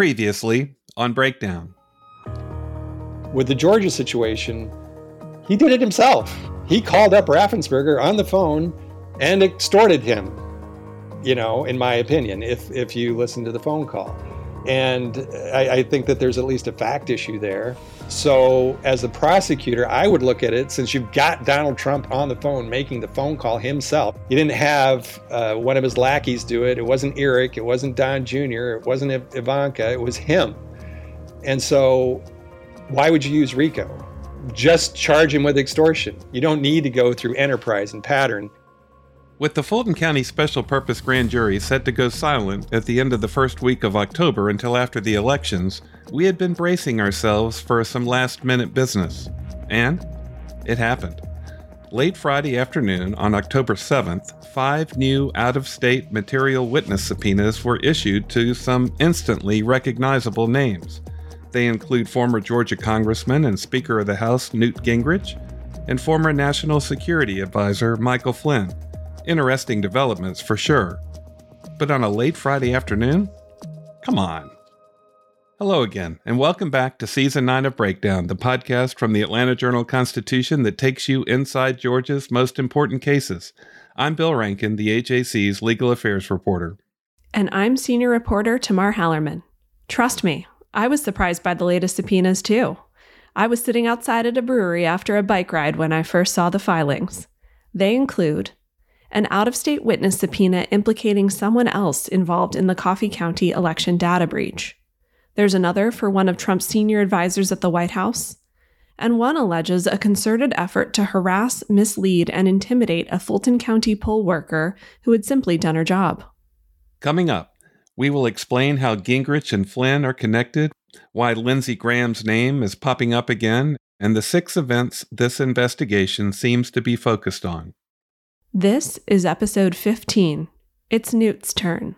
Previously on Breakdown. With the Georgia situation, he did it himself. He called up Raffensperger on the phone and extorted him, you know, in my opinion, if, if you listen to the phone call. And I, I, think that there's at least a fact issue there. So, as a prosecutor, I would look at it since you've got Donald Trump on the phone making the phone call himself. You didn't have uh, one of his lackeys do it. It wasn't Eric. It wasn't Don Jr. It wasn't Ivanka. It was him. And so, why would you use RICO? Just charge him with extortion. You don't need to go through enterprise and pattern. With the Fulton County Special Purpose Grand Jury set to go silent at the end of the first week of October until after the elections, we had been bracing ourselves for some last minute business. And it happened. Late Friday afternoon, on October 7th, five new out of state material witness subpoenas were issued to some instantly recognizable names. They include former Georgia Congressman and Speaker of the House Newt Gingrich and former National Security Advisor Michael Flynn. Interesting developments for sure. But on a late Friday afternoon? Come on. Hello again, and welcome back to Season 9 of Breakdown, the podcast from the Atlanta Journal Constitution that takes you inside Georgia's most important cases. I'm Bill Rankin, the AJC's legal affairs reporter. And I'm senior reporter Tamar Hallerman. Trust me, I was surprised by the latest subpoenas too. I was sitting outside at a brewery after a bike ride when I first saw the filings. They include an out of state witness subpoena implicating someone else involved in the Coffee County election data breach. There's another for one of Trump's senior advisors at the White House. And one alleges a concerted effort to harass, mislead, and intimidate a Fulton County poll worker who had simply done her job. Coming up, we will explain how Gingrich and Flynn are connected, why Lindsey Graham's name is popping up again, and the six events this investigation seems to be focused on. This is episode 15. It's Newt's turn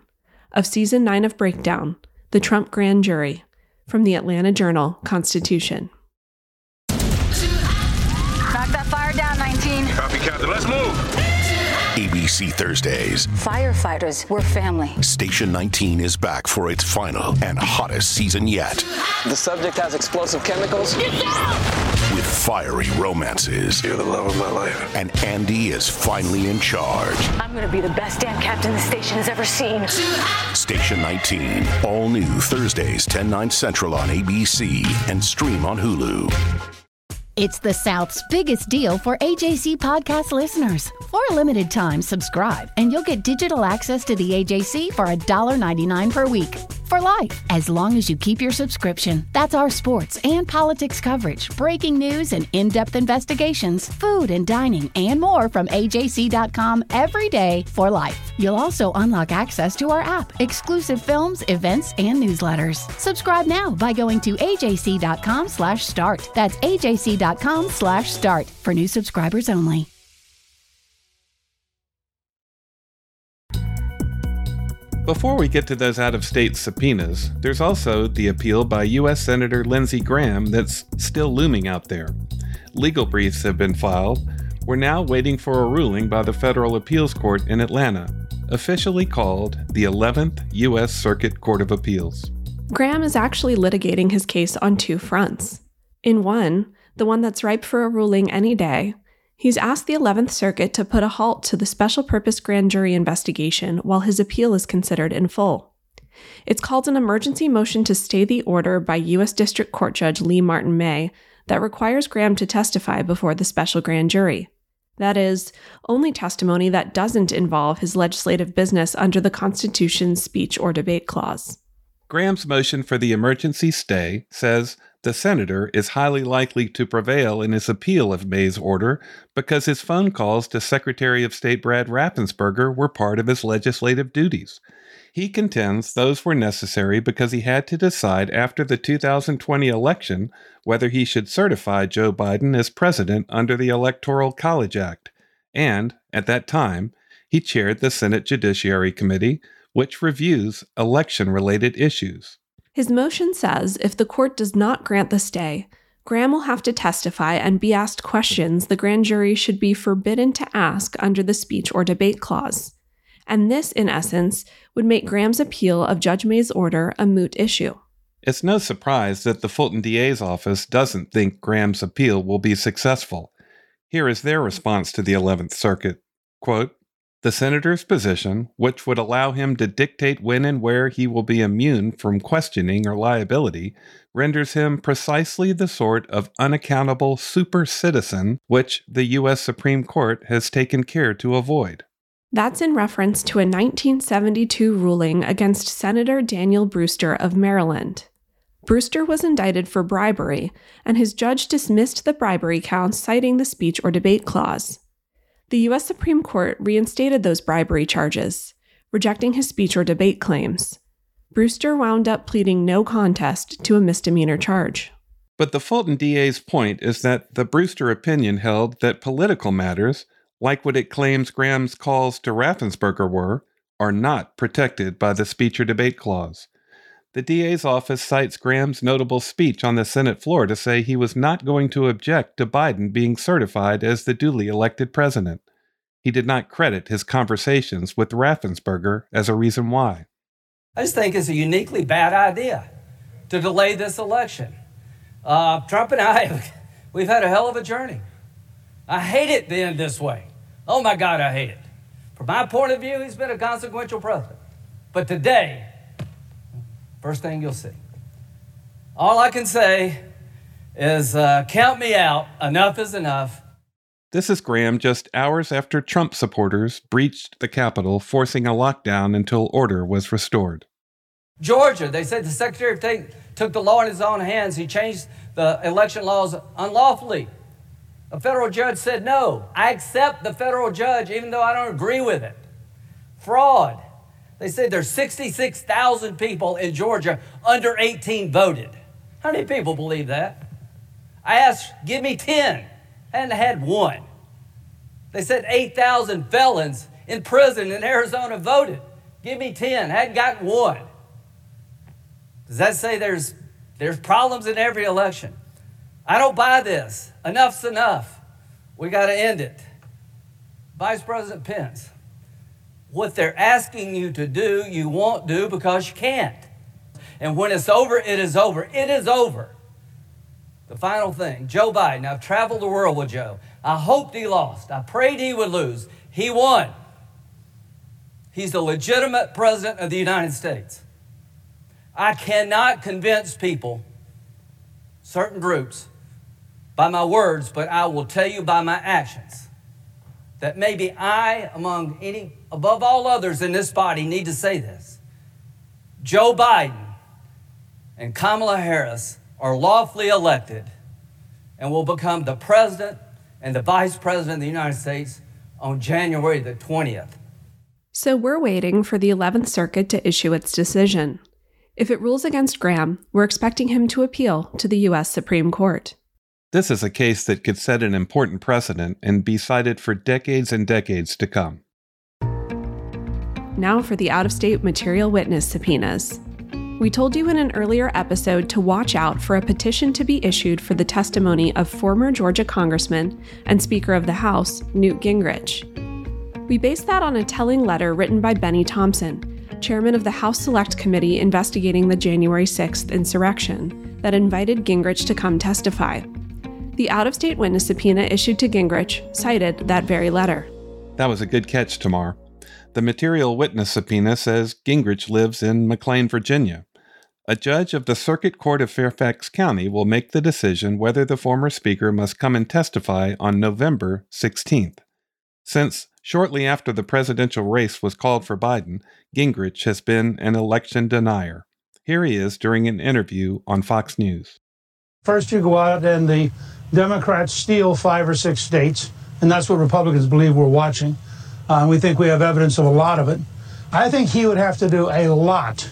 of season 9 of Breakdown, the Trump Grand Jury, from the Atlanta Journal Constitution. Knock that fire down, 19. Copy, Captain. Let's move. ABC Thursdays. Firefighters, we're family. Station 19 is back for its final and hottest season yet. The subject has explosive chemicals. With fiery romances. You're the love of my life. And Andy is finally in charge. I'm going to be the best damn captain the station has ever seen. Station 19, all new Thursdays, 10 9 Central on ABC and stream on Hulu. It's the South's biggest deal for AJC podcast listeners. For a limited time, subscribe and you'll get digital access to the AJC for $1.99 per week for life, as long as you keep your subscription. That's our sports and politics coverage, breaking news and in depth investigations, food and dining, and more from AJC.com every day for life. You'll also unlock access to our app, exclusive films, events, and newsletters. Subscribe now by going to AJC.com slash start. That's AJC.com slash start for new subscribers only. Before we get to those out of state subpoenas, there's also the appeal by U.S. Senator Lindsey Graham that's still looming out there. Legal briefs have been filed. We're now waiting for a ruling by the Federal Appeals Court in Atlanta, officially called the 11th U.S. Circuit Court of Appeals. Graham is actually litigating his case on two fronts. In one, the one that's ripe for a ruling any day, He's asked the 11th Circuit to put a halt to the special purpose grand jury investigation while his appeal is considered in full. It's called an emergency motion to stay the order by U.S. District Court Judge Leigh Martin May that requires Graham to testify before the special grand jury. That is, only testimony that doesn't involve his legislative business under the Constitution's speech or debate clause. Graham's motion for the emergency stay says the senator is highly likely to prevail in his appeal of May's order because his phone calls to Secretary of State Brad Raffensperger were part of his legislative duties. He contends those were necessary because he had to decide after the 2020 election whether he should certify Joe Biden as president under the Electoral College Act. And, at that time, he chaired the Senate Judiciary Committee, which reviews election related issues. His motion says if the court does not grant the stay, Graham will have to testify and be asked questions the grand jury should be forbidden to ask under the speech or debate clause. And this, in essence, would make Graham's appeal of Judge May's order a moot issue. It's no surprise that the Fulton DA's office doesn't think Graham's appeal will be successful. Here is their response to the 11th Circuit. Quote, the senator's position, which would allow him to dictate when and where he will be immune from questioning or liability, renders him precisely the sort of unaccountable super citizen which the U.S. Supreme Court has taken care to avoid. That's in reference to a 1972 ruling against Senator Daniel Brewster of Maryland. Brewster was indicted for bribery, and his judge dismissed the bribery counts, citing the speech or debate clause. The U.S. Supreme Court reinstated those bribery charges, rejecting his speech or debate claims. Brewster wound up pleading no contest to a misdemeanor charge. But the Fulton DA's point is that the Brewster opinion held that political matters, like what it claims Graham's calls to Raffensperger were, are not protected by the speech or debate clause. The DA's office cites Graham's notable speech on the Senate floor to say he was not going to object to Biden being certified as the duly elected president. He did not credit his conversations with Raffensperger as a reason why. I just think it's a uniquely bad idea to delay this election. Uh, Trump and I, we've had a hell of a journey. I hate it being this way. Oh my God, I hate it. From my point of view, he's been a consequential president. But today, First thing you'll see. All I can say is uh, count me out. Enough is enough. This is Graham just hours after Trump supporters breached the Capitol, forcing a lockdown until order was restored. Georgia, they said the Secretary of State took the law in his own hands. He changed the election laws unlawfully. A federal judge said, No, I accept the federal judge even though I don't agree with it. Fraud. They said there's 66,000 people in Georgia under 18 voted. How many people believe that? I asked, give me 10. and I hadn't had one. They said 8,000 felons in prison in Arizona voted. Give me 10. I hadn't gotten one. Does that say there's, there's problems in every election? I don't buy this. Enough's enough. We got to end it. Vice President Pence, what they're asking you to do, you won't do because you can't. And when it's over, it is over. It is over. The final thing Joe Biden, I've traveled the world with Joe. I hoped he lost. I prayed he would lose. He won. He's the legitimate president of the United States. I cannot convince people, certain groups, by my words, but I will tell you by my actions that maybe I, among any, above all others in this body, need to say this. Joe Biden and Kamala Harris are lawfully elected and will become the president and the vice president of the United States on January the 20th. So we're waiting for the 11th Circuit to issue its decision. If it rules against Graham, we're expecting him to appeal to the U.S. Supreme Court. This is a case that could set an important precedent and be cited for decades and decades to come. Now for the out of state material witness subpoenas. We told you in an earlier episode to watch out for a petition to be issued for the testimony of former Georgia Congressman and Speaker of the House, Newt Gingrich. We based that on a telling letter written by Bennie Thompson, chairman of the House Select Committee investigating the January 6th insurrection, that invited Gingrich to come testify. The out of state witness subpoena issued to Gingrich cited that very letter. That was a good catch, Tamar. The material witness subpoena says Gingrich lives in McLean, Virginia. A judge of the Circuit Court of Fairfax County will make the decision whether the former Speaker must come and testify on November 16th. Since shortly after the presidential race was called for Biden, Gingrich has been an election denier. Here he is during an interview on Fox News. First, you go out and the Democrats steal five or six states, and that's what Republicans believe we're watching. Uh, we think we have evidence of a lot of it. I think he would have to do a lot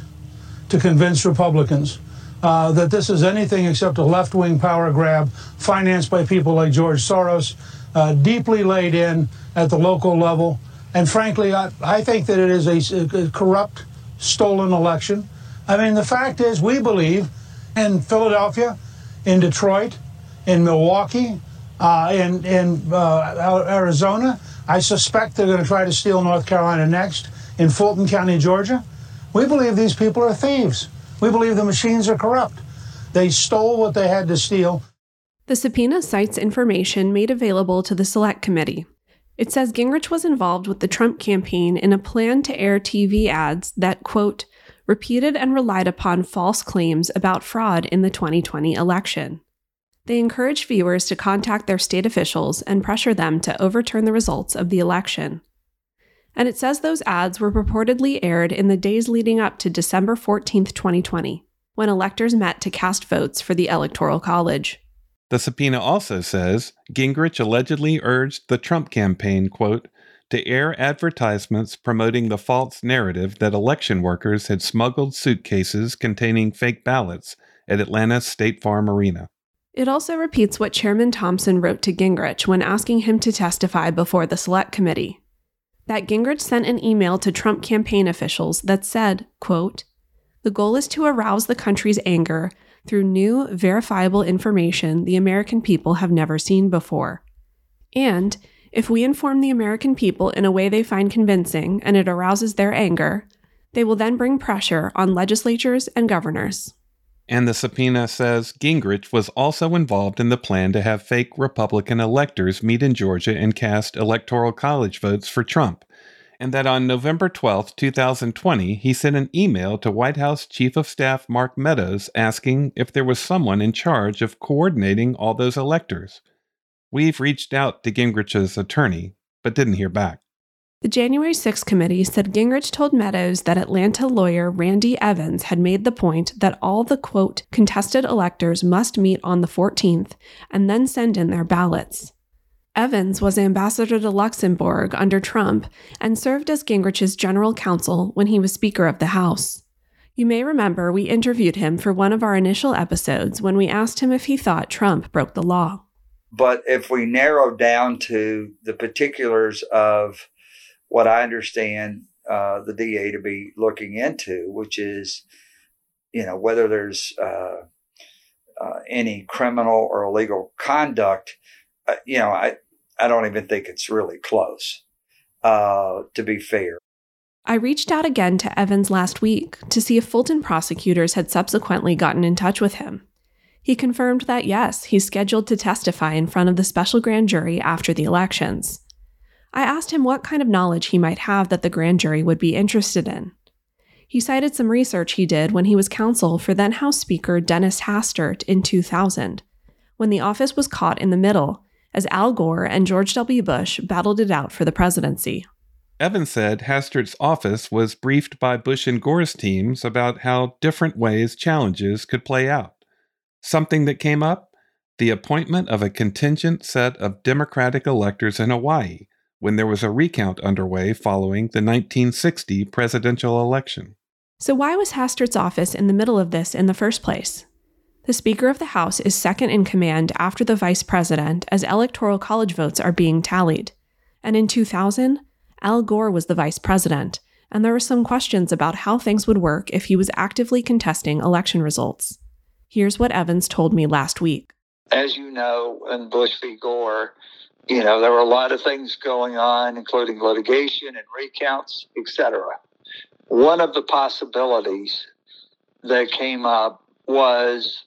to convince Republicans uh, that this is anything except a left wing power grab financed by people like George Soros, uh, deeply laid in at the local level. And frankly, I, I think that it is a, a corrupt, stolen election. I mean, the fact is, we believe in Philadelphia, in Detroit, in Milwaukee, uh, in, in uh, Arizona. I suspect they're going to try to steal North Carolina next, in Fulton County, Georgia. We believe these people are thieves. We believe the machines are corrupt. They stole what they had to steal. The subpoena cites information made available to the Select Committee. It says Gingrich was involved with the Trump campaign in a plan to air TV ads that, quote, repeated and relied upon false claims about fraud in the 2020 election. They encourage viewers to contact their state officials and pressure them to overturn the results of the election. And it says those ads were purportedly aired in the days leading up to December 14, 2020, when electors met to cast votes for the Electoral College. The subpoena also says Gingrich allegedly urged the Trump campaign, quote, to air advertisements promoting the false narrative that election workers had smuggled suitcases containing fake ballots at Atlanta's State Farm Arena. It also repeats what Chairman Thompson wrote to Gingrich when asking him to testify before the Select Committee. That Gingrich sent an email to Trump campaign officials that said, quote, The goal is to arouse the country's anger through new, verifiable information the American people have never seen before. And if we inform the American people in a way they find convincing and it arouses their anger, they will then bring pressure on legislatures and governors. And the subpoena says Gingrich was also involved in the plan to have fake Republican electors meet in Georgia and cast electoral college votes for Trump. And that on November 12, 2020, he sent an email to White House Chief of Staff Mark Meadows asking if there was someone in charge of coordinating all those electors. We've reached out to Gingrich's attorney, but didn't hear back. The January 6 committee said Gingrich told Meadows that Atlanta lawyer Randy Evans had made the point that all the quote contested electors must meet on the 14th and then send in their ballots. Evans was ambassador to Luxembourg under Trump and served as Gingrich's general counsel when he was Speaker of the House. You may remember we interviewed him for one of our initial episodes when we asked him if he thought Trump broke the law. But if we narrow down to the particulars of what I understand uh, the DA to be looking into, which is, you know, whether there's uh, uh, any criminal or illegal conduct. Uh, you know, I I don't even think it's really close. Uh, to be fair. I reached out again to Evans last week to see if Fulton prosecutors had subsequently gotten in touch with him. He confirmed that yes, he's scheduled to testify in front of the special grand jury after the elections. I asked him what kind of knowledge he might have that the grand jury would be interested in. He cited some research he did when he was counsel for then House Speaker Dennis Hastert in 2000, when the office was caught in the middle as Al Gore and George W. Bush battled it out for the presidency. Evans said Hastert's office was briefed by Bush and Gore's teams about how different ways challenges could play out. Something that came up? The appointment of a contingent set of Democratic electors in Hawaii when there was a recount underway following the 1960 presidential election. So, why was Hastert's office in the middle of this in the first place? The Speaker of the House is second in command after the Vice President as Electoral College votes are being tallied. And in 2000, Al Gore was the Vice President, and there were some questions about how things would work if he was actively contesting election results. Here's what Evans told me last week. As you know, in Bush v. Gore, you know, there were a lot of things going on, including litigation and recounts, etc. One of the possibilities that came up was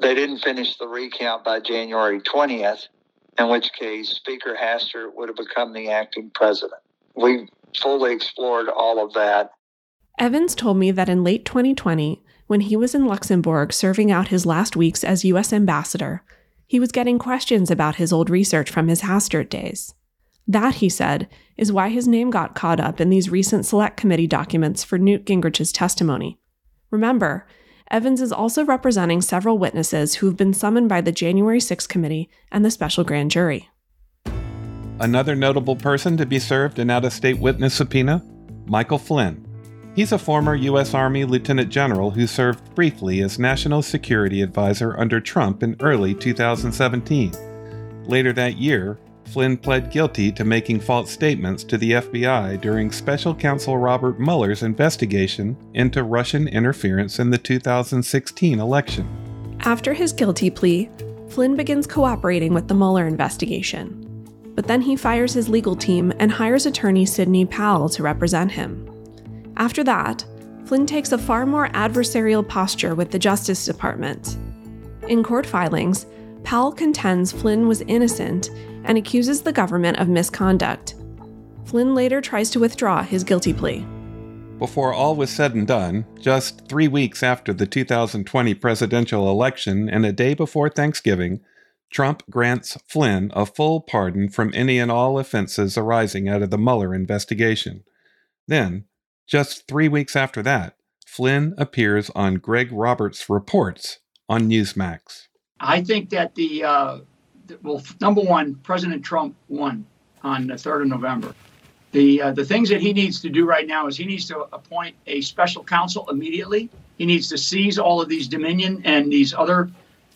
they didn't finish the recount by January 20th, in which case Speaker Hastert would have become the acting president. We fully explored all of that. Evans told me that in late 2020, when he was in Luxembourg serving out his last weeks as U.S. ambassador, he was getting questions about his old research from his Hastert days. That, he said, is why his name got caught up in these recent Select Committee documents for Newt Gingrich's testimony. Remember, Evans is also representing several witnesses who have been summoned by the January 6 committee and the special grand jury. Another notable person to be served an out of state witness subpoena Michael Flynn. He's a former U.S. Army Lieutenant General who served briefly as National Security Advisor under Trump in early 2017. Later that year, Flynn pled guilty to making false statements to the FBI during Special Counsel Robert Mueller's investigation into Russian interference in the 2016 election. After his guilty plea, Flynn begins cooperating with the Mueller investigation. But then he fires his legal team and hires attorney Sidney Powell to represent him. After that, Flynn takes a far more adversarial posture with the Justice Department. In court filings, Powell contends Flynn was innocent and accuses the government of misconduct. Flynn later tries to withdraw his guilty plea. Before all was said and done, just three weeks after the 2020 presidential election and a day before Thanksgiving, Trump grants Flynn a full pardon from any and all offenses arising out of the Mueller investigation. Then, just three weeks after that, Flynn appears on Greg Roberts' reports on Newsmax. I think that the, uh, well, number one, President Trump won on the 3rd of November. The, uh, the things that he needs to do right now is he needs to appoint a special counsel immediately. He needs to seize all of these Dominion and these other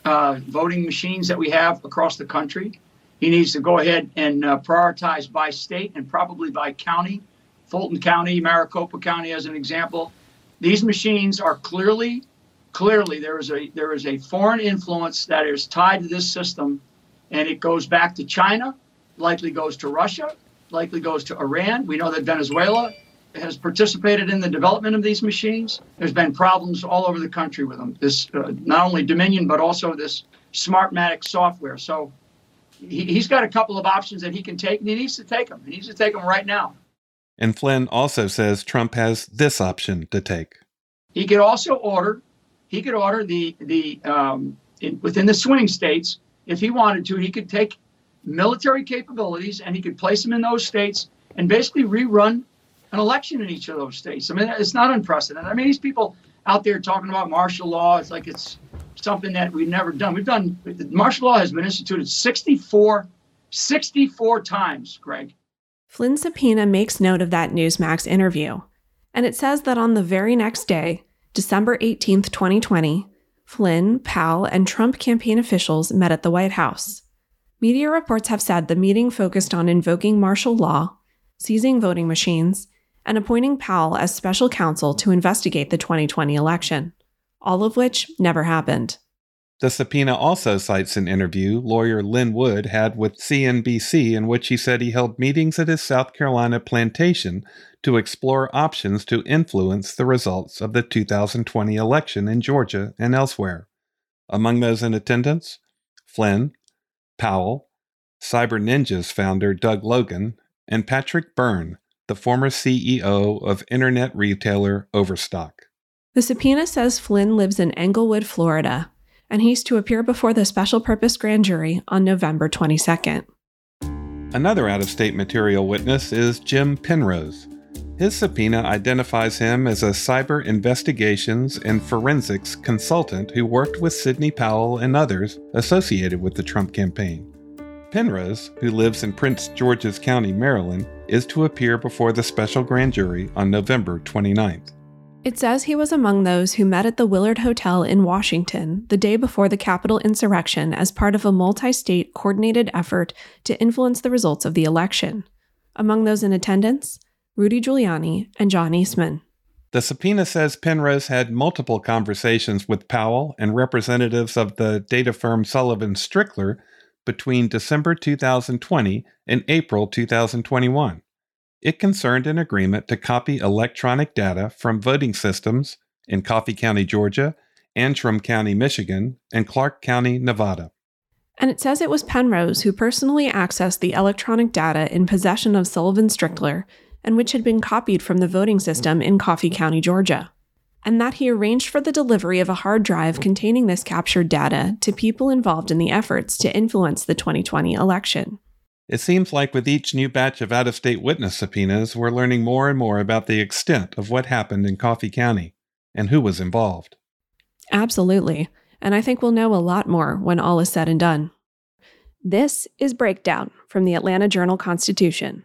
uh, voting machines that we have across the country. He needs to go ahead and uh, prioritize by state and probably by county. Fulton County, Maricopa County, as an example. These machines are clearly, clearly there is a there is a foreign influence that is tied to this system, and it goes back to China, likely goes to Russia, likely goes to Iran. We know that Venezuela has participated in the development of these machines. There's been problems all over the country with them. This uh, not only Dominion, but also this Smartmatic software. So he, has got a couple of options that he can take, and he needs to take them. He needs to take them right now. And Flynn also says Trump has this option to take. He could also order. He could order the the um, in, within the swing states if he wanted to. He could take military capabilities and he could place them in those states and basically rerun an election in each of those states. I mean, it's not unprecedented. I mean, these people out there talking about martial law, it's like it's something that we've never done. We've done, martial law has been instituted 64, 64 times, Greg. Flynn subpoena makes note of that Newsmax interview, and it says that on the very next day, December 18, 2020, Flynn, Powell, and Trump campaign officials met at the White House. Media reports have said the meeting focused on invoking martial law, seizing voting machines, and appointing Powell as special counsel to investigate the 2020 election, all of which never happened. The subpoena also cites an interview lawyer Lin Wood had with CNBC in which he said he held meetings at his South Carolina plantation to explore options to influence the results of the 2020 election in Georgia and elsewhere. Among those in attendance, Flynn, Powell, Cyber Ninjas founder Doug Logan, and Patrick Byrne, the former CEO of internet retailer Overstock. The subpoena says Flynn lives in Englewood, Florida, and he's to appear before the special purpose grand jury on November 22nd. Another out of state material witness is Jim Penrose. His subpoena identifies him as a cyber investigations and forensics consultant who worked with Sidney Powell and others associated with the Trump campaign. Penrose, who lives in Prince George's County, Maryland, is to appear before the special grand jury on November 29th. It says he was among those who met at the Willard Hotel in Washington the day before the Capitol insurrection as part of a multi state coordinated effort to influence the results of the election. Among those in attendance, Rudy Giuliani and John Eastman. The subpoena says Penrose had multiple conversations with Powell and representatives of the data firm Sullivan Strickler between December 2020 and April 2021. It concerned an agreement to copy electronic data from voting systems in Coffee County, Georgia, Antrim County, Michigan, and Clark County, Nevada. And it says it was Penrose who personally accessed the electronic data in possession of Sullivan Strickler and which had been copied from the voting system in Coffee County, Georgia and that he arranged for the delivery of a hard drive containing this captured data to people involved in the efforts to influence the 2020 election. It seems like with each new batch of out of state witness subpoenas, we're learning more and more about the extent of what happened in Coffee County and who was involved. Absolutely. And I think we'll know a lot more when all is said and done. This is Breakdown from the Atlanta Journal Constitution.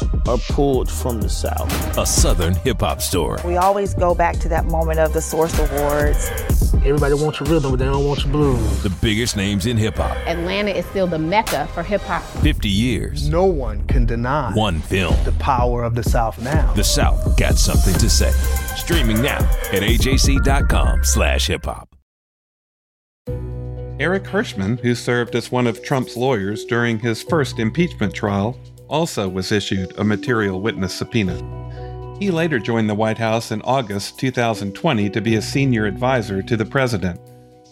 are pulled from the South. a Southern hip hop story. We always go back to that moment of the Source Awards. Everybody wants your rhythm, but they don't want your blues. The biggest names in hip hop. Atlanta is still the mecca for hip hop. 50 years. No one can deny One film. the power of the South now. The South got something to say. Streaming now at ajc.com slash hip hop. Eric Herschmann, who served as one of Trump's lawyers during his first impeachment trial, also was issued a material witness subpoena. He later joined the White House in August 2020 to be a senior advisor to the president.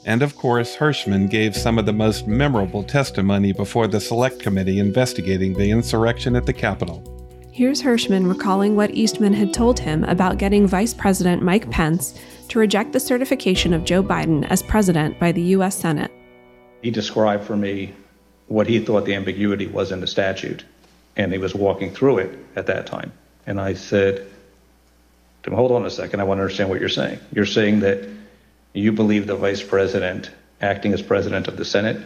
And of course, Herschmann gave some of the most memorable testimony before the Select Committee investigating the insurrection at the Capitol. Here's Herschmann recalling what Eastman had told him about getting Vice President Mike Pence to reject the certification of Joe Biden as president by the U.S. Senate. He described for me what he thought the ambiguity was in the statute, and he was walking through it at that time. And I said to him, Hold on a second, I want to understand what you're saying. You're saying that you believe the vice president, acting as president of the Senate,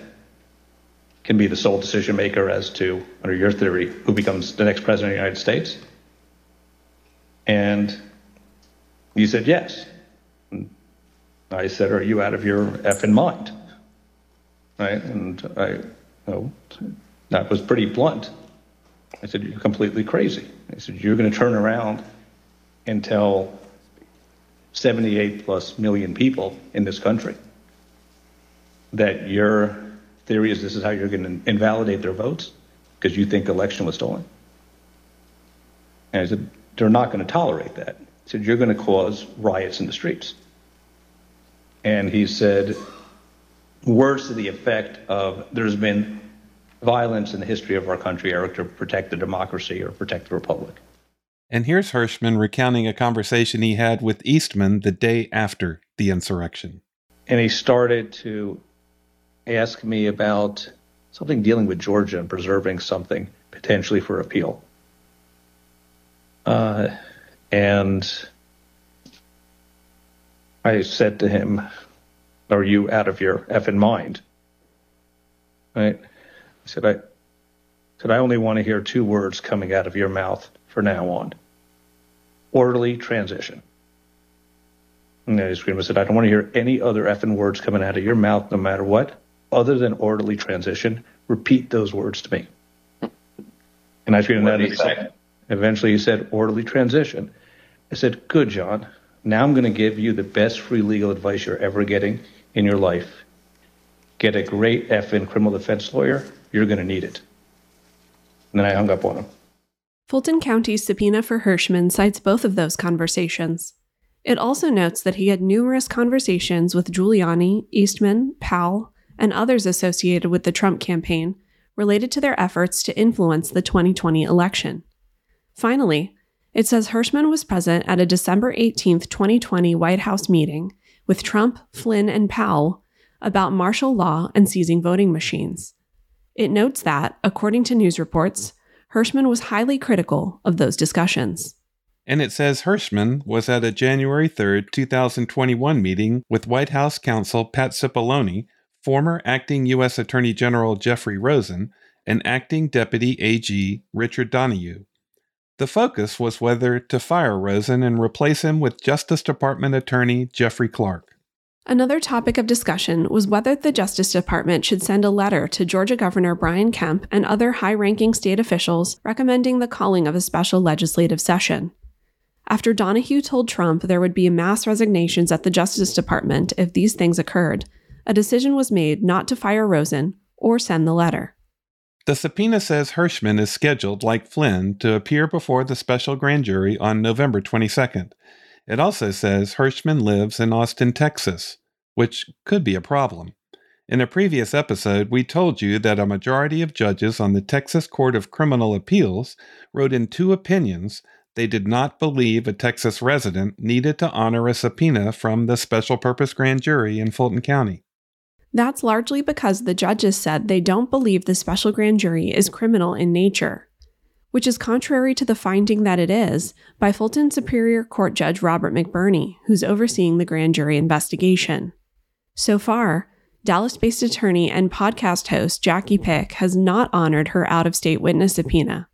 can be the sole decision maker as to, under your theory, who becomes the next president of the United States? And you said yes. I said, Are you out of your effing mind? Right? And I, no, that was pretty blunt. I said, You're completely crazy. I said, You're going to turn around and tell 78 plus million people in this country that your theory is this is how you're going to invalidate their votes because you think election was stolen. And I said, they're not going to tolerate that. I said, you're going to cause riots in the streets. And he said, words to the effect of there's been violence in the history of our country, Eric, to protect the democracy or protect the republic. And here's Herschmann recounting a conversation he had with Eastman the day after the insurrection. And he started to ask me about something dealing with Georgia and preserving something potentially for appeal. Uh, and I said to him, Are you out of your effing mind? Right? I said, I said, I only want to hear two words coming out of your mouth for now on. Orderly transition. And he screamed, I said, I don't want to hear any other effing words coming out of your mouth, no matter what, other than orderly transition. Repeat those words to me. And I screamed, and did he say? Eventually he said, orderly transition. I said, good, John. Now I'm going to give you the best free legal advice you're ever getting in your life. Get a great effing criminal defense lawyer. You're going to need it. And then I hung up on him. Fulton County's subpoena for Herschmann cites both of those conversations. It also notes that he had numerous conversations with Giuliani, Eastman, Powell, and others associated with the Trump campaign related to their efforts to influence the 2020 election. Finally, it says Herschmann was present at a December 18, 2020 White House meeting with Trump, Flynn, and Powell about martial law and seizing voting machines. It notes that, according to news reports, Herschmann was highly critical of those discussions. And it says Herschmann was at a January 3rd, 2021 meeting with White House counsel Pat Cipollone, former acting U.S. Attorney General Jeffrey Rosen, and acting Deputy AG Richard Donoghue. The focus was whether to fire Rosen and replace him with Justice Department Attorney Jeffrey Clark. Another topic of discussion was whether the Justice Department should send a letter to Georgia Governor Brian Kemp and other high ranking state officials recommending the calling of a special legislative session. After Donoghue told Trump there would be mass resignations at the Justice Department if these things occurred, a decision was made not to fire Rosen or send the letter. The subpoena says Herschmann is scheduled, like Flynn, to appear before the special grand jury on November 22nd. It also says Herschmann lives in Austin, Texas, which could be a problem. In a previous episode, we told you that a majority of judges on the Texas Court of Criminal Appeals wrote in two opinions they did not believe a Texas resident needed to honor a subpoena from the special purpose grand jury in Fulton County. That's largely because the judges said they don't believe the special grand jury is criminal in nature, which is contrary to the finding that it is by Fulton Superior Court Judge Robert McBurney, who's overseeing the grand jury investigation. So far, Dallas based attorney and podcast host Jackie Pick has not honored her out of state witness subpoena.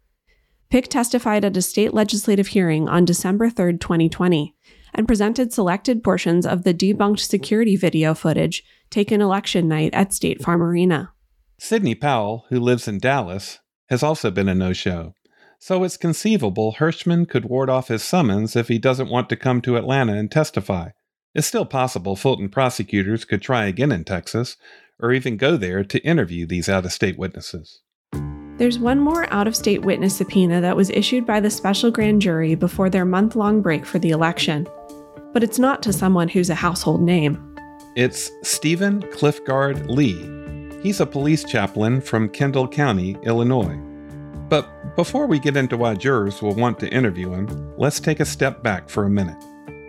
Pick testified at a state legislative hearing on December 3, 2020, and presented selected portions of the debunked security video footage taken election night at State Farm Arena. Sidney Powell, who lives in Dallas, has also been a no show. So it's conceivable Herschmann could ward off his summons if he doesn't want to come to Atlanta and testify. It's still possible Fulton prosecutors could try again in Texas, or even go there to interview these out of state witnesses. There's one more out of state witness subpoena that was issued by the special grand jury before their month long break for the election. But it's not to someone who's a household name. It's Stephen Cliffgard Lee. He's a police chaplain from Kendall County, Illinois. But before we get into why jurors will want to interview him, let's take a step back for a minute.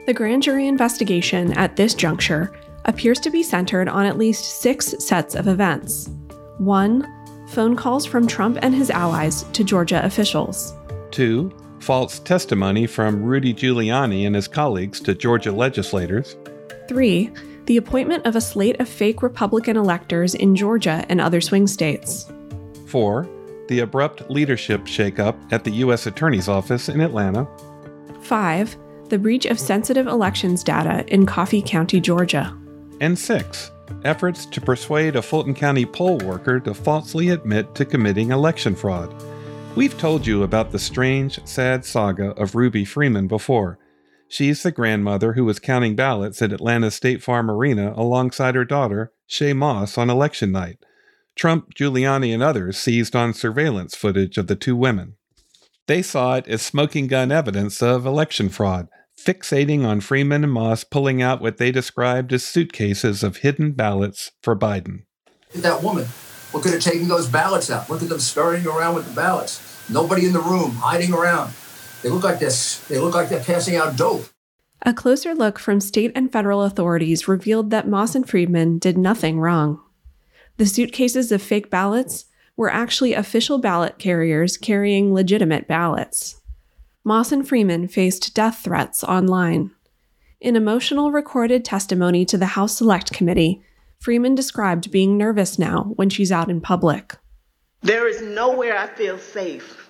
The grand jury investigation at this juncture appears to be centered on at least six sets of events. One, phone calls from Trump and his allies to Georgia officials. Two, false testimony from Rudy Giuliani and his colleagues to Georgia legislators. Three, the appointment of a slate of fake Republican electors in Georgia and other swing states. Four, the abrupt leadership shakeup at the U.S. Attorney's Office in Atlanta. Five, the breach of sensitive elections data in Coffee County, Georgia. And six, efforts to persuade a Fulton County poll worker to falsely admit to committing election fraud. We've told you about the strange, sad saga of Ruby Freeman before. She's the grandmother who was counting ballots at Atlanta State Farm Arena alongside her daughter, Shaye Moss, on election night. Trump, Giuliani, and others seized on surveillance footage of the two women. They saw it as smoking gun evidence of election fraud, fixating on Freeman and Moss pulling out what they described as suitcases of hidden ballots for Biden. That woman, what could have taken those ballots out? Look at them scurrying around with the ballots. Nobody in the room, hiding around. They look like this. They look like they're passing out dope. A closer look from state and federal authorities revealed that Moss and Freeman did nothing wrong. The suitcases of fake ballots were actually official ballot carriers carrying legitimate ballots. Moss and Freeman faced death threats online. In emotional recorded testimony to the House Select Committee, Freeman described being nervous now when she's out in public. There is nowhere I feel safe.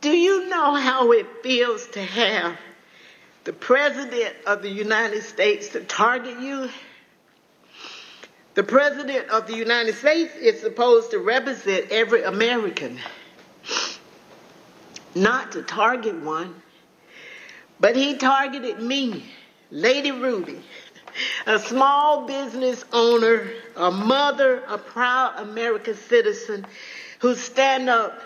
Do you know how it feels to have the President of the United States to target you? The President of the United States is supposed to represent every American not to target one, but he targeted me, Lady Ruby, a small business owner, a mother, a proud American citizen who stand up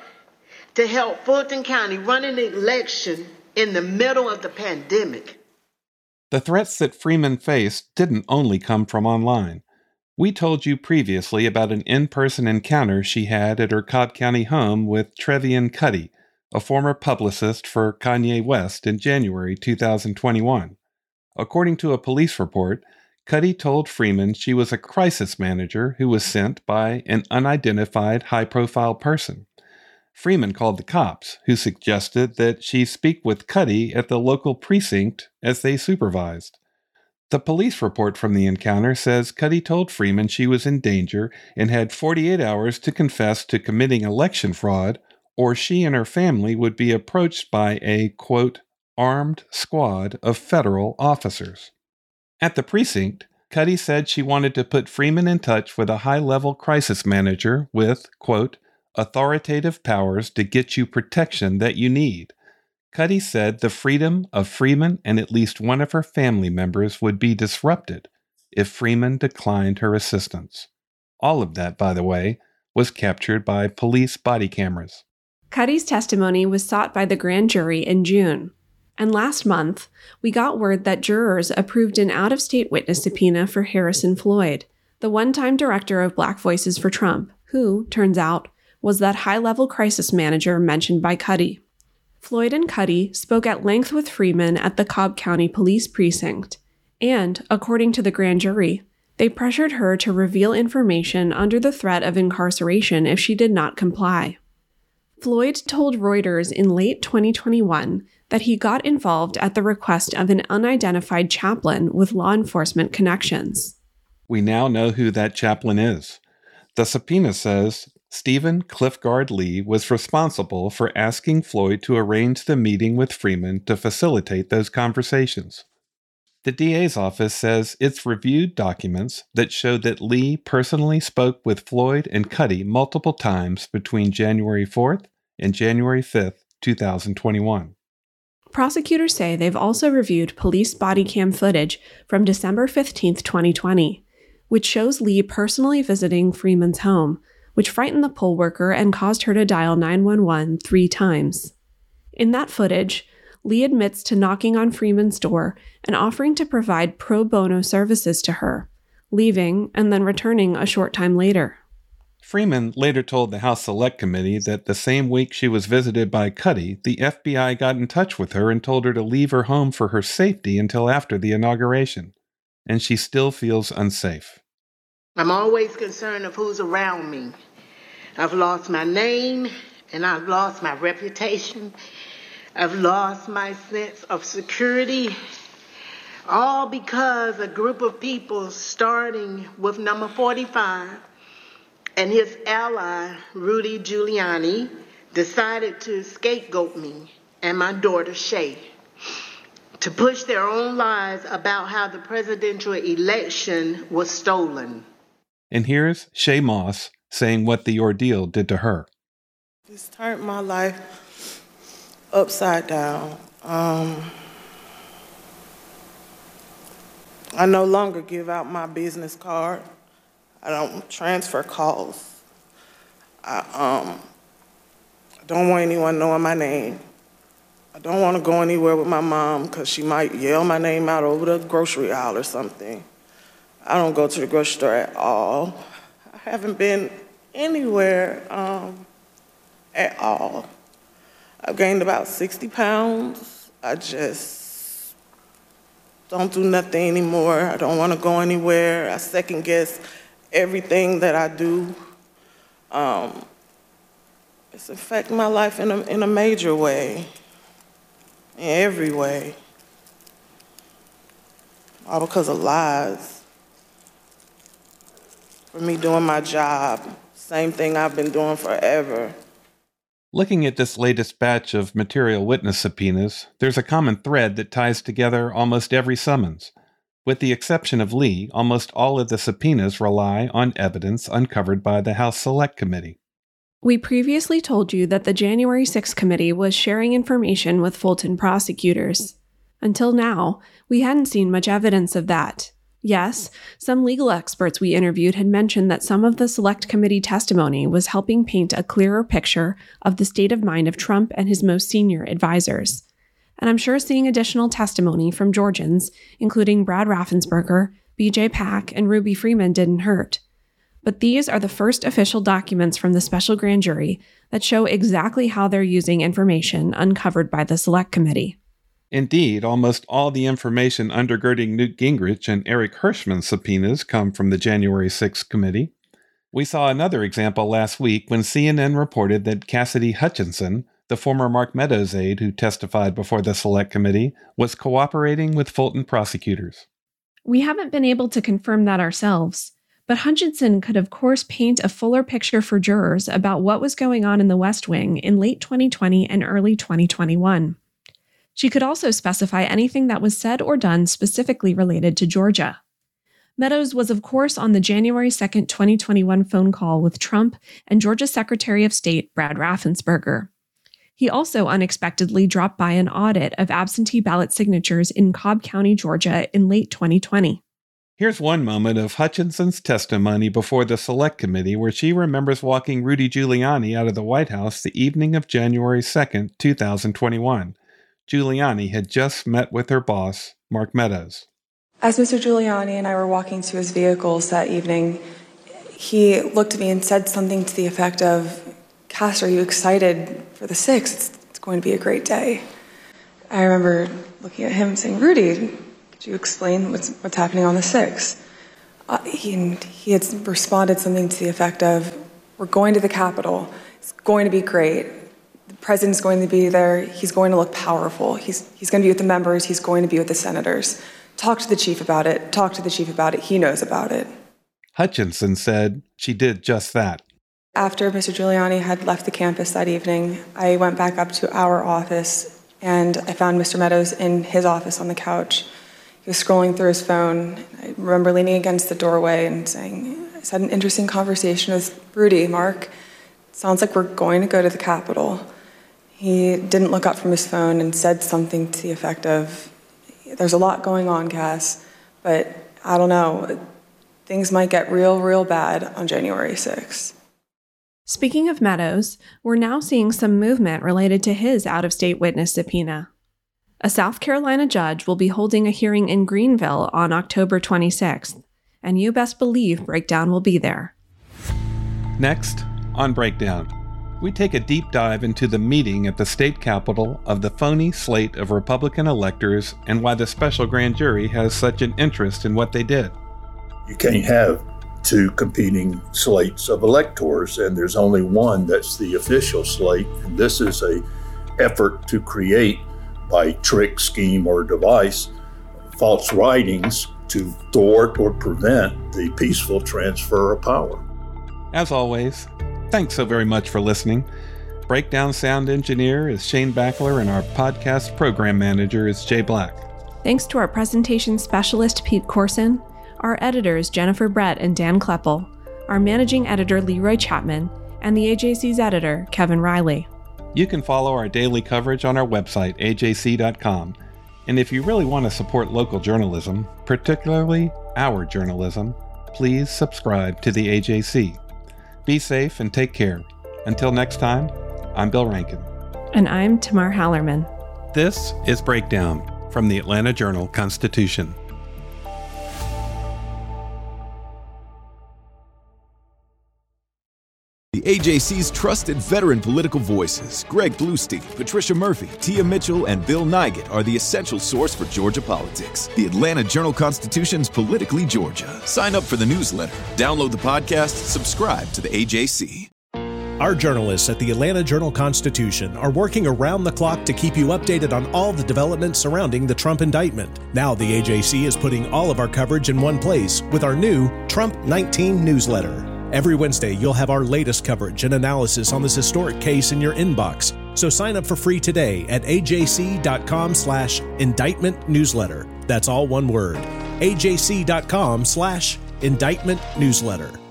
to help Fulton County run an election in the middle of the pandemic. The threats that Freeman faced didn't only come from online. We told you previously about an in person encounter she had at her Cobb County home with Trevian Kutti, a former publicist for Kanye West in January 2021. According to a police report, Kutti told Freeman she was a crisis manager who was sent by an unidentified high profile person. Freeman called the cops, who suggested that she speak with Kutti at the local precinct as they supervised. The police report from the encounter says Kutti told Freeman she was in danger and had 48 hours to confess to committing election fraud or she and her family would be approached by a, quote, armed squad of federal officers. At the precinct, Kutti said she wanted to put Freeman in touch with a high level crisis manager with, quote, authoritative powers to get you protection that you need. Kutti said the freedom of Freeman and at least one of her family members would be disrupted if Freeman declined her assistance. All of that, by the way, was captured by police body cameras. Kutti's testimony was sought by the grand jury in June. And last month, we got word that jurors approved an out of state witness subpoena for Harrison Floyd, the one time director of Black Voices for Trump, who, turns out, was that high level crisis manager mentioned by Kutti. Floyd and Kutti spoke at length with Freeman at the Cobb County Police Precinct, and, according to the grand jury, they pressured her to reveal information under the threat of incarceration if she did not comply. Floyd told Reuters in late 2021 that he got involved at the request of an unidentified chaplain with law enforcement connections. We now know who that chaplain is. The subpoena says Stephen Cliffgard Lee was responsible for asking Floyd to arrange the meeting with Freeman to facilitate those conversations. The DA's office says it's reviewed documents that show that Lee personally spoke with Floyd and Kutti multiple times between January 4th and January 5th, 2021. Prosecutors say they've also reviewed police body cam footage from December 15, 2020, which shows Lee personally visiting Freeman's home which frightened the poll worker and caused her to dial 911 three times. In that footage, Lee admits to knocking on Freeman's door and offering to provide pro bono services to her, leaving and then returning a short time later. Freeman later told the House Select Committee that the same week she was visited by Kutti, the FBI got in touch with her and told her to leave her home for her safety until after the inauguration. And she still feels unsafe. I'm always concerned of who's around me. I've lost my name and I've lost my reputation. I've lost my sense of security. All because a group of people, starting with number 45 and his ally, Rudy Giuliani, decided to scapegoat me and my daughter, Shaye, to push their own lies about how the presidential election was stolen. And here's Shaye Moss saying what the ordeal did to her. This turned my life upside down. Um, I no longer give out my business card. I don't transfer calls. I um, don't want anyone knowing my name. I don't want to go anywhere with my mom because she might yell my name out over the grocery aisle or something. I don't go to the grocery store at all. I haven't been anywhere um, at all. I've gained about 60 pounds. I just don't do nothing anymore. I don't want to go anywhere. I second guess everything that I do. Um, it's affecting my life in a, in a major way, in every way. All because of lies for me doing my job. Same thing I've been doing forever. Looking at this latest batch of material witness subpoenas, there's a common thread that ties together almost every summons. With the exception of Lee, almost all of the subpoenas rely on evidence uncovered by the House Select Committee. We previously told you that the January 6 committee was sharing information with Fulton prosecutors. Until now, we hadn't seen much evidence of that. Yes, some legal experts we interviewed had mentioned that some of the select committee testimony was helping paint a clearer picture of the state of mind of Trump and his most senior advisors. And I'm sure seeing additional testimony from Georgians, including Brad Raffensperger, BJay Pak, and Ruby Freeman, didn't hurt. But these are the first official documents from the special grand jury that show exactly how they're using information uncovered by the select committee. Indeed, almost all the information undergirding Newt Gingrich and Eric Herschmann's subpoenas come from the January 6th committee. We saw another example last week when CNN reported that Cassidy Hutchinson, the former Mark Meadows aide who testified before the Select Committee, was cooperating with Fulton prosecutors. We haven't been able to confirm that ourselves, but Hutchinson could, of course, paint a fuller picture for jurors about what was going on in the West Wing in late 2020 and early 2021. She could also specify anything that was said or done specifically related to Georgia. Meadows was, of course, on the January 2, 2021 phone call with Trump and Georgia Secretary of State Brad Raffensperger. He also unexpectedly dropped by an audit of absentee ballot signatures in Cobb County, Georgia in late 2020. Here's one moment of Hutchinson's testimony before the Select Committee where she remembers walking Rudy Giuliani out of the White House the evening of January 2, 2021. Giuliani had just met with her boss, Mark Meadows. As Mr. Giuliani and I were walking to his vehicles that evening, he looked at me and said something to the effect of, Cass, are you excited for the 6th? It's, going to be a great day. I remember looking at him and saying, Rudy, could you explain what's, what's happening on the 6th? Uh, he, he had responded something to the effect of, We're going to the Capitol. It's going to be great president's going to be there. He's going to look powerful. He's, he's going to be with the members. He's going to be with the senators. Talk to the chief about it. Talk to the chief about it. He knows about it. Hutchinson said she did just that. After Mr. Giuliani had left the campus that evening, I went back up to our office and I found Mr. Meadows in his office on the couch. He was scrolling through his phone. I remember leaning against the doorway and saying, I had an interesting conversation with Rudy, Mark. Sounds like we're going to go to the Capitol. He didn't look up from his phone and said something to the effect of, There's a lot going on, Cass, but I don't know. Things might get real, real bad on January 6th. Speaking of Meadows, we're now seeing some movement related to his out of state witness subpoena. A South Carolina judge will be holding a hearing in Greenville on October 26th, and you best believe Breakdown will be there. Next, on Breakdown, we take a deep dive into the meeting at the state capitol of the phony slate of Republican electors and why the special grand jury has such an interest in what they did. You can't have two competing slates of electors, and there's only one that's the official slate, and this is a effort to create by trick, scheme, or device false writings to thwart or prevent the peaceful transfer of power. As always, thanks so very much for listening. Breakdown sound engineer is Shane Backler, and our podcast program manager is Jay Black. Thanks to our presentation specialist, Pete Corson, our editors, Jennifer Brett and Dan Klepal, our managing editor, Leroy Chapman, and the AJC's editor, Kevin Riley. You can follow our daily coverage on our website, ajc.com. And if you really want to support local journalism, particularly our journalism, please subscribe to the AJC. Be safe and take care. Until next time, I'm Bill Rankin. And I'm Tamar Hallerman. This is Breakdown from the Atlanta Journal Constitution. AJC's trusted veteran political voices, Greg Bluestein, Patricia Murphy, Tia Mitchell, and Bill Nigut, are the essential source for Georgia politics. The Atlanta Journal Constitution's Politically Georgia. Sign up for the newsletter, download the podcast, subscribe to the AJC. Our journalists at the Atlanta Journal Constitution are working around the clock to keep you updated on all the developments surrounding the Trump indictment. Now, the AJC is putting all of our coverage in one place with our new Trump 19 newsletter. Every Wednesday, you'll have our latest coverage and analysis on this historic case in your inbox. So sign up for free today at ajc.com slash indictment newsletter. That's all one word. ajc.com slash indictment newsletter.